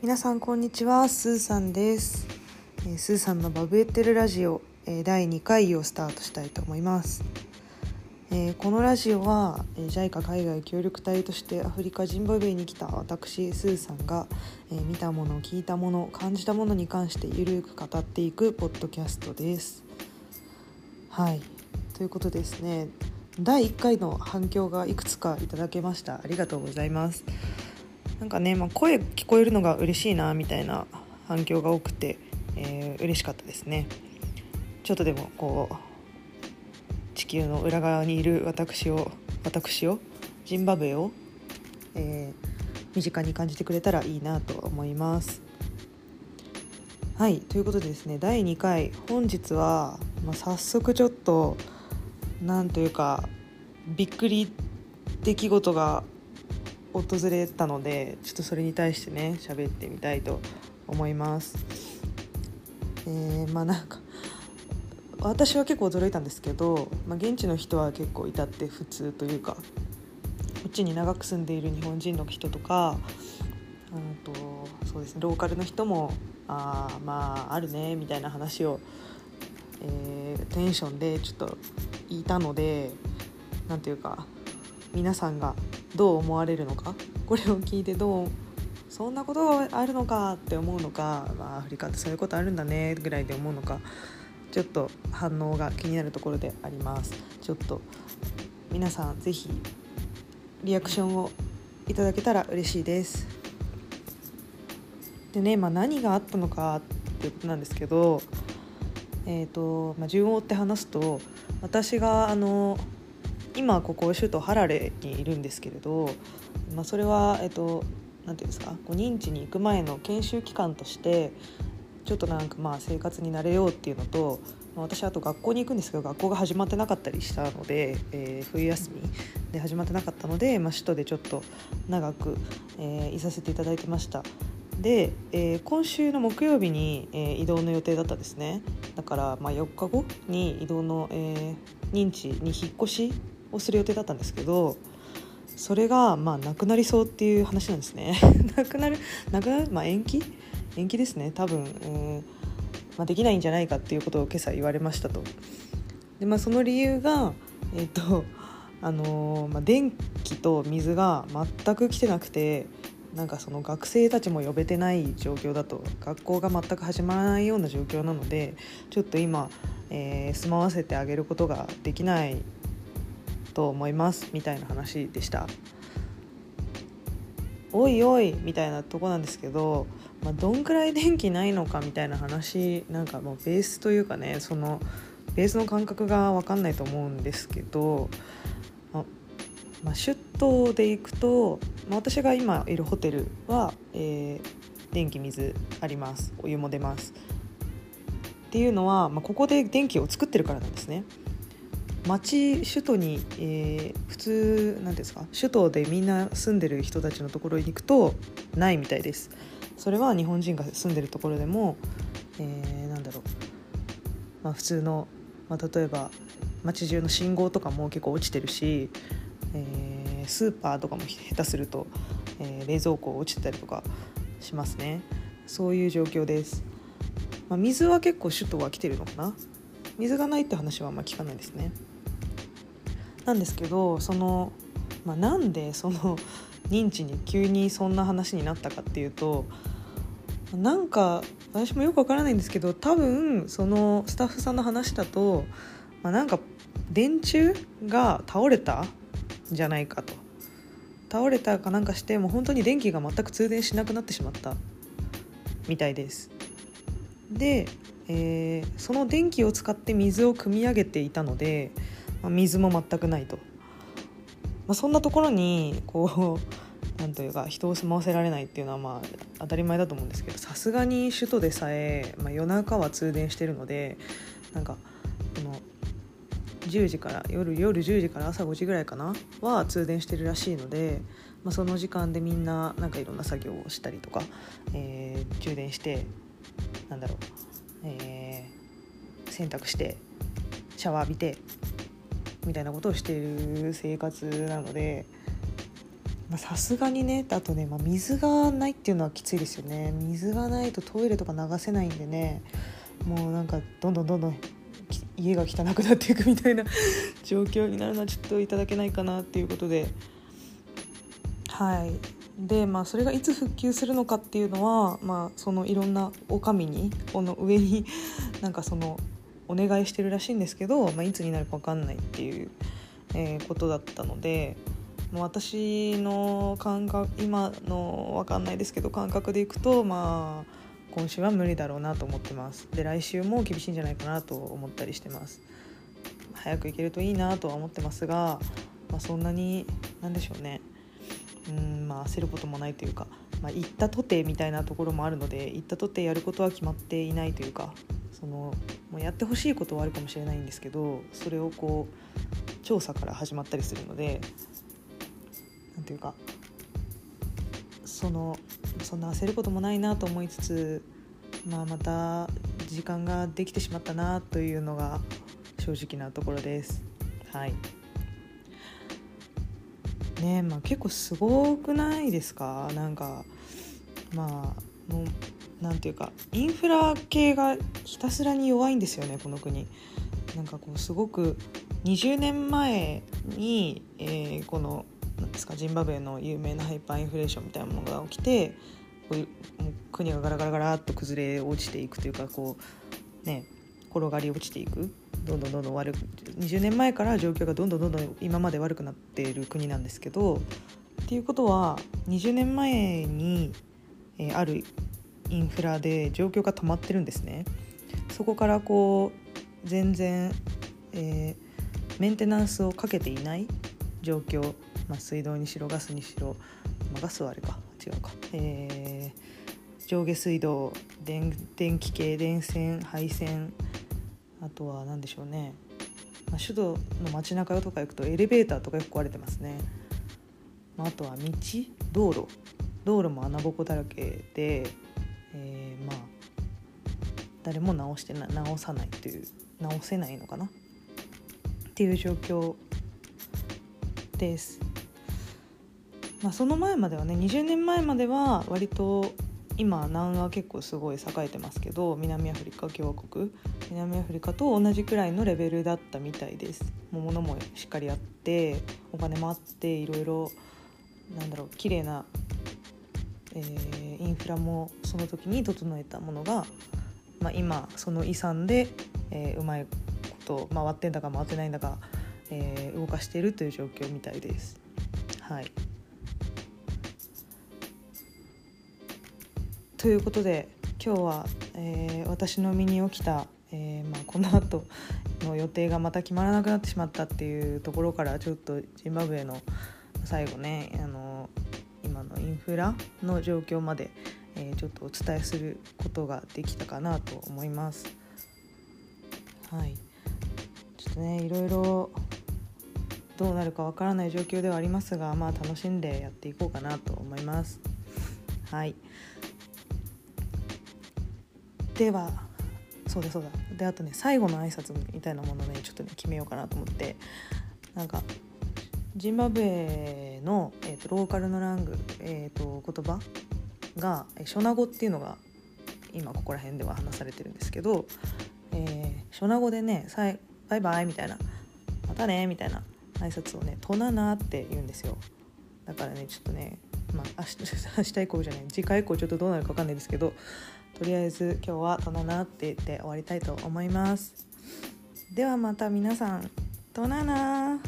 皆さんこんにちはスーさんです、えースーさんのバブエテルラジオ、えー第2回をスタートしたいと思います、えーこのラジオは、えー JICA 海外協力隊としてアフリカジンバブエに来た私スーさんが、えー見たもの聞いたもの感じたものに関してゆるく語っていくポッドキャストです。はい。ということですね。第1回の反響がいくつかいただけました。ありがとうございます。なんかね、まあ、声聞こえるのが嬉しいなみたいな反響が多くて、えー嬉しかったですね。ちょっとでもこう地球の裏側にいる私を私をジンバブエを、えー身近に感じてくれたらいいなと思います。はいということでですね第2回本日は、まあ、早速ちょっとなんというかびっくり出来事が訪れたのでちょっとそれに対してね喋ってみたいと思います。えーまあなんか私は結構驚いたんですけど、まあ、現地の人は結構至って普通というかこっちに長く住んでいる日本人の人とかうんとそうですねローカルの人もあまああるねみたいな話を、えーテンションでちょっと言いたのでなんていうか皆さんがどう思われるのか？これを聞いてどう？そんなことがあるのかって思うのか、まあ、アフリカってそういうことあるんだねぐらいで思うのか？ちょっと反応が気になるところであります。ちょっと皆さんぜひリアクションをいただけたら嬉しいです。でね、まあ、何があったのかっていうことなんですけどえーとまあ、順を追って話すと私があの今ここ首都ハラレにいるんですけれど、まあ、それは、えっとなんていうんですかこう認知に行く前の研修期間としてちょっとなんかまあ生活に慣れようっていうのと、まあ私あと学校に行くんですけど学校が始まってなかったりしたので、えー冬休みで始まってなかったので、まあ、首都でちょっと長く、えーいさせていただいてました。で、えー今週の木曜日に、え移動の予定だったんですねだから、まあ、4日後に移動の、え認知に引っ越しをする予定だったんですけどそれが、まあ、なくなりそうっていう話なんですね。なくなるなくなる、まあ、延期？延期ですね。多分、えーまあ、できないんじゃないかっていうことを今朝言われましたと。で、まあ、その理由がえっ、とあのーまあ、電気と水が全く来てなくてなんかその学生たちも呼べてない状況だと。学校が全く始まらないような状況なのでちょっと今、えー住まわせてあげることができないと思いますみたいな話でした。おいおいみたいなとこなんですけど、まあ、どんくらい電気ないのかみたいな話なんかもうベースというかねそのベースの感覚が分かんないと思うんですけど、まあまあ、首都で行くと、まあ、私が今いるホテルは、えー電気水ありますお湯も出ますっていうのは、まあ、ここで電気を作ってるからなんですね。町首都に、えー普通なんですか？首都でみんな住んでる人たちのところに行くとないみたいです。それは日本人が住んでるところでも、えーなんだろう、まあ、普通の、まあ、例えば街中の信号とかも結構落ちてるし、えースーパーとかも下手すると、えー冷蔵庫落ちてたりとかしますね。そういう状況です、まあ、水は結構首都は来てるのかな？水がないって話はあんま聞かないですね。なんですけどその、まあ、なんでその認知に急にそんな話になったかっていうとなんか私もよくわからないんですけど多分そのスタッフさんの話だと、まあ、なんか電柱が倒れたんじゃないかと。倒れたかなんかしてもう本当に電気が全く通電しなくなってしまったみたいです。で、えーその電気を使って水を汲み上げていたので、まあ水も全くないと、まあ、そんなところにこう なんというか人を住まわせられないっていうのはまあ当たり前だと思うんですけどさすがに首都でさえ、まあ、夜中は通電してるのでなんかこの10時から夜夜10時から朝5時ぐらいかなは通電してるらしいので、まあ、その時間でみんななんかいろんな作業をしたりとか、えー充電してなんだろう、えー洗濯してシャワー浴びてみたいなことをしている生活なのでさすがにねあとね、まあ、水がないっていうのはきついですよね。水がないとトイレとか流せないんでねもうなんかどんどんどんどん家が汚くなっていくみたいな 状況になるのはちょっといただけないかなっていうことで。はい。でまあそれがいつ復旧するのかっていうのは、まあ、そのいろんなお上にこの上になんかそのお願いしてるらしいんですけど、まあ、いつになるか分かんないっていう、えー、ことだったので。もう私の感覚今の分かんないですけど感覚でいくとまあ今週は無理だろうなと思ってますで来週も厳しいんじゃないかなと思ったりしてます早く行けるといいなとは思ってますが、まあ、そんなに何でしょうねうんまあ焦ることもないというか、まあ、行ったとてみたいなところもあるので行ったとてやることは決まっていないというかそのもうやってほしいことはあるかもしれないんですけどそれをこう調査から始まったりするので何ていうかそのそんな焦ることもないなと思いつつ、まあ、また時間ができてしまったなというのが正直なところです。はいねまあ、結構すごくないですか？なんかまあもうなんていうかインフラ系がひたすらに弱いんですよねこの国。なんかこうすごく20年前に、えー、このなんですかジンバブエの有名なハイパーインフレーションみたいなものが起きてこういう国がガラガラガラっと崩れ落ちていくというかこうね転がり落ちていくどんどんどんどん悪く20年前から状況がどんどんどんどん今まで悪くなっている国なんですけどっていうことは20年前に、えー、あるインフラで状況が止まってるんですね。そこからこう全然、えー、メンテナンスをかけていない状況。まあ、水道にしろガスにしろ、まあ、ガスはあれか。違うか、えー、上下水道電電気系電線配線。あとは何でしょうね、まあ、首都の街中とか行くとエレベーターとかよく壊れてますね、まあ、あとは道道路。道路も穴ぼこだらけで、誰も直してな直さないという直せないのかな？っていう状況です。まあ、その前まではね20年前までは割と今南ア結構すごい栄えてますけど南アフリカ共和国南アフリカと同じくらいのレベルだったみたいですもう物もしっかりあってお金もあっていろいろなんだろう綺麗な、えー、インフラもその時に整えたものが、まあ、今その遺産で、えー、うまいこと回ってんだか回ってないんだか、えー、動かしているという状況みたいです。はいということで今日は、えー、私の身に起きた、えーまあ、この後の予定がまた決まらなくなってしまったっていうところからちょっとジンバブエの最後ねあの今のインフラの状況まで、えー、ちょっとお伝えすることができたかなと思います。はいちょっとねいろいろどうなるかわからない状況ではありますがまあ楽しんでやっていこうかなと思います。はいではそうだそうだであとね最後の挨拶みたいなものねちょっとね決めようかなと思ってなんかジンバブエの、えーと、ローカルのラング、えーと、言葉がショナ語っていうのが今ここら辺では話されてるんですけど、えー、ショナ語でねさい「バイバイ」みたいな「またね」みたいな挨拶をね「トナナ」って言うんですよ。だからねちょっとねまあ明日 明日以降じゃない次回以降ちょっとどうなるか分かんないですけどとりあえず今日は「となな」って言って終わりたいと思います。ではまた皆さんとなな